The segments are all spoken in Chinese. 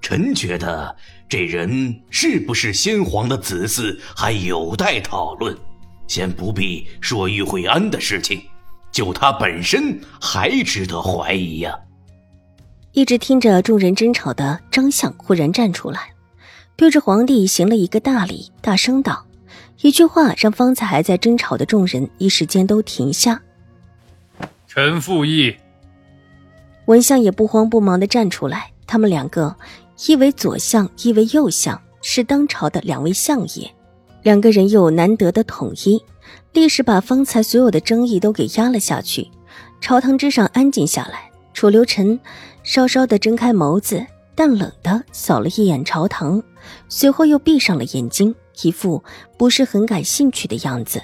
臣觉得这人是不是先皇的子嗣还有待讨论，先不必说玉慧安的事情，就他本身还值得怀疑呀。一直听着众人争吵的张相忽然站出来，对着皇帝行了一个大礼，大声道：“一句话让方才还在争吵的众人一时间都停下。”臣附议。文相也不慌不忙的站出来，他们两个。一为左相，一为右相，是当朝的两位相爷，两个人又难得的统一，立时把方才所有的争议都给压了下去。朝堂之上安静下来，楚留臣稍稍的睁开眸子，淡冷的扫了一眼朝堂，随后又闭上了眼睛，一副不是很感兴趣的样子。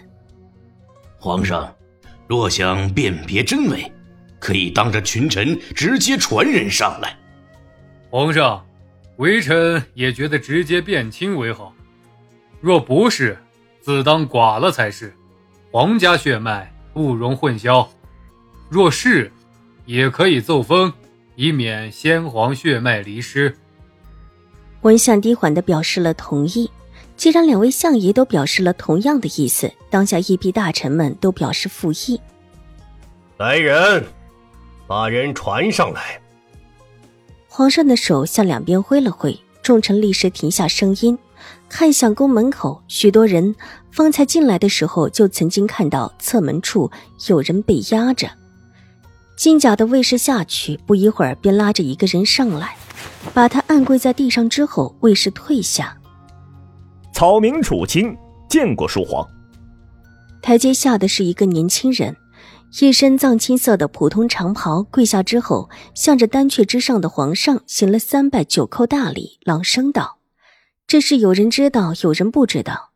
皇上，若想辨别真伪，可以当着群臣直接传人上来。皇上。微臣也觉得直接辨清为好，若不是，自当剐了才是。皇家血脉不容混淆；若是，也可以奏封，以免先皇血脉离失。文相低缓的表示了同意。既然两位相爷都表示了同样的意思，当下一批大臣们都表示附议。来人，把人传上来。皇上的手向两边挥了挥，众臣立时停下声音，看向宫门口。许多人方才进来的时候，就曾经看到侧门处有人被压着。金甲的卫士下去，不一会儿便拉着一个人上来，把他按跪在地上之后，卫士退下。草民楚青见过书皇。台阶下的是一个年轻人。一身藏青色的普通长袍，跪下之后，向着丹阙之上的皇上行了三拜九叩大礼，朗声道：“这事有人知道，有人不知道。”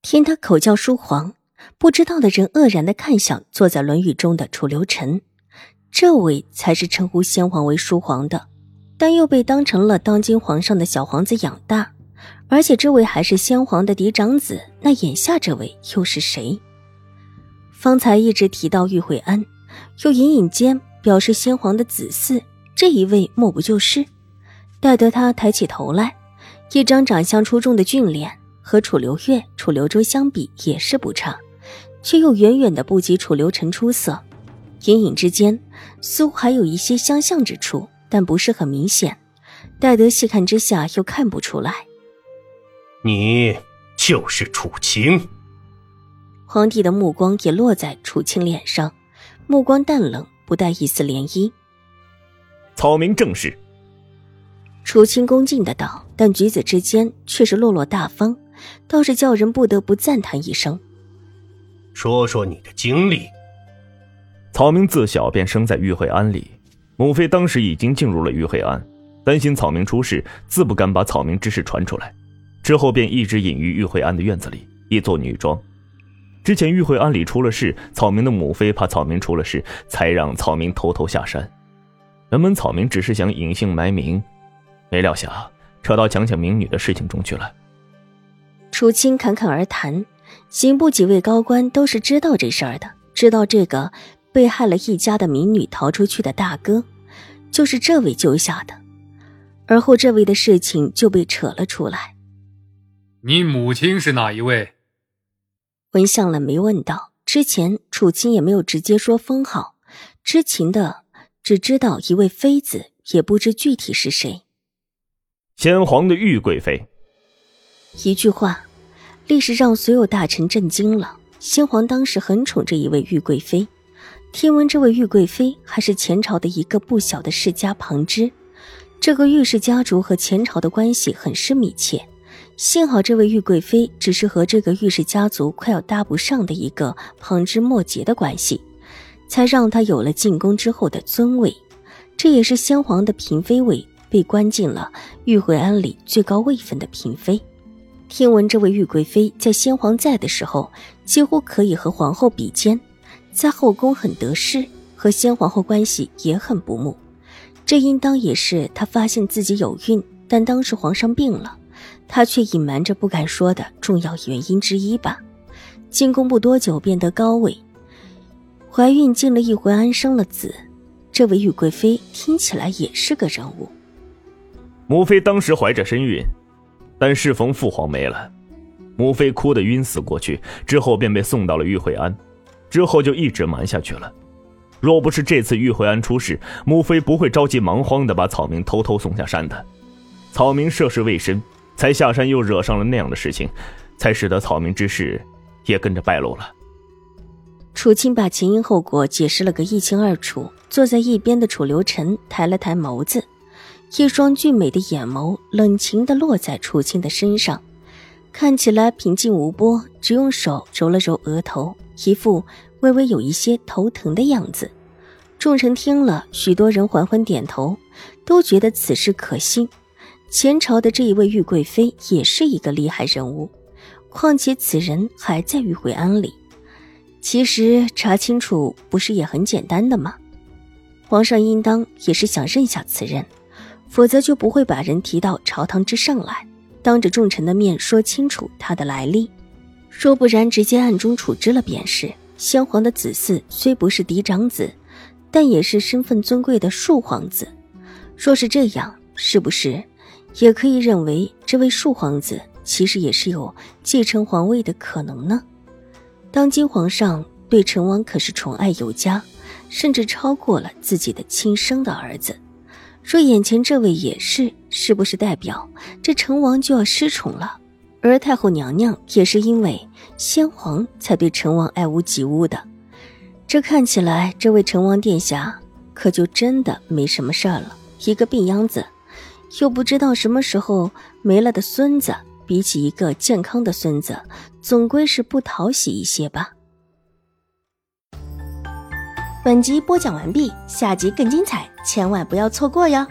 听他口叫书皇，不知道的人愕然的看向坐在轮椅中的楚留臣，这位才是称呼先皇为书皇的，但又被当成了当今皇上的小皇子养大，而且这位还是先皇的嫡长子，那眼下这位又是谁？方才一直提到玉慧安，又隐隐间表示先皇的子嗣，这一位莫不就是？待得他抬起头来，一张长相出众的俊脸，和楚留月、楚留周相比也是不差，却又远远的不及楚留臣出色。隐隐之间，似乎还有一些相像之处，但不是很明显。待得细看之下，又看不出来。你就是楚清。皇帝的目光也落在楚青脸上，目光淡冷，不带一丝涟漪。草民正是。楚青恭敬的道，但举止之间却是落落大方，倒是叫人不得不赞叹一声。说说你的经历。草民自小便生在玉惠庵里，母妃当时已经进入了玉惠庵，担心草民出事，自不敢把草民之事传出来，之后便一直隐于玉惠庵的院子里，以做女装。之前玉慧庵里出了事，草民的母妃怕草民出了事，才让草民偷偷下山。原本草民只是想隐姓埋名，没料想扯到强抢民女的事情中去了。楚清侃侃而谈，刑部几位高官都是知道这事儿的，知道这个被害了一家的民女逃出去的大哥，就是这位救下的，而后这位的事情就被扯了出来。你母亲是哪一位？文相了没问到，之前楚清也没有直接说封号，知情的只知道一位妃子，也不知具体是谁。先皇的玉贵妃，一句话，立时让所有大臣震惊了。先皇当时很宠这一位玉贵妃，听闻这位玉贵妃还是前朝的一个不小的世家旁支，这个玉氏家族和前朝的关系很是密切。幸好这位玉贵妃只是和这个玉氏家族快要搭不上的一个旁枝末节的关系，才让她有了进宫之后的尊位。这也是先皇的嫔妃位被关进了玉惠庵里最高位分的嫔妃。听闻这位玉贵妃在先皇在的时候，几乎可以和皇后比肩，在后宫很得势，和先皇后关系也很不睦。这应当也是她发现自己有孕，但当时皇上病了，她却隐瞒着不敢说的重要原因之一吧。进宫不多久便得高位，怀孕进了一回安生了子。这位玉贵妃听起来也是个人物。母妃当时怀着身孕。但适逢父皇没了，母妃哭得晕死过去，之后便被送到了玉惠安，之后就一直瞒下去了。若不是这次玉惠安出事，母妃不会着急忙慌的把草民偷偷送下山的。草民涉世未深，才下山又惹上了那样的事情，才使得草民之事也跟着败露了。楚青把前因后果解释了个一清二楚，坐在一边的楚留臣抬了抬眸子。一双俊美的眼眸冷情地落在楚青的身上，看起来平静无波，只用手揉了揉额头，一副微微有一些头疼的样子。众臣听了，许多人缓缓点头，都觉得此事可信。前朝的这一位玉贵妃也是一个厉害人物，况且此人还在玉回庵里，其实查清楚不是也很简单的吗？皇上应当也是想认下此人。否则就不会把人提到朝堂之上来，当着众臣的面说清楚他的来历。若不然，直接暗中处置了便是。先皇的子嗣虽不是嫡长子，但也是身份尊贵的庶皇子。若是这样，是不是也可以认为这位庶皇子其实也是有继承皇位的可能呢？当今皇上对成王可是宠爱有加，甚至超过了自己的亲生的儿子。说眼前这位也是，是不是代表这成王就要失宠了？而太后娘娘也是因为先皇才对成王爱屋及乌的。这看起来，这位成王殿下可就真的没什么事儿了。一个病秧子，又不知道什么时候没了的孙子，比起一个健康的孙子，总归是不讨喜一些吧。本集播讲完毕，下集更精彩，千万不要错过哟。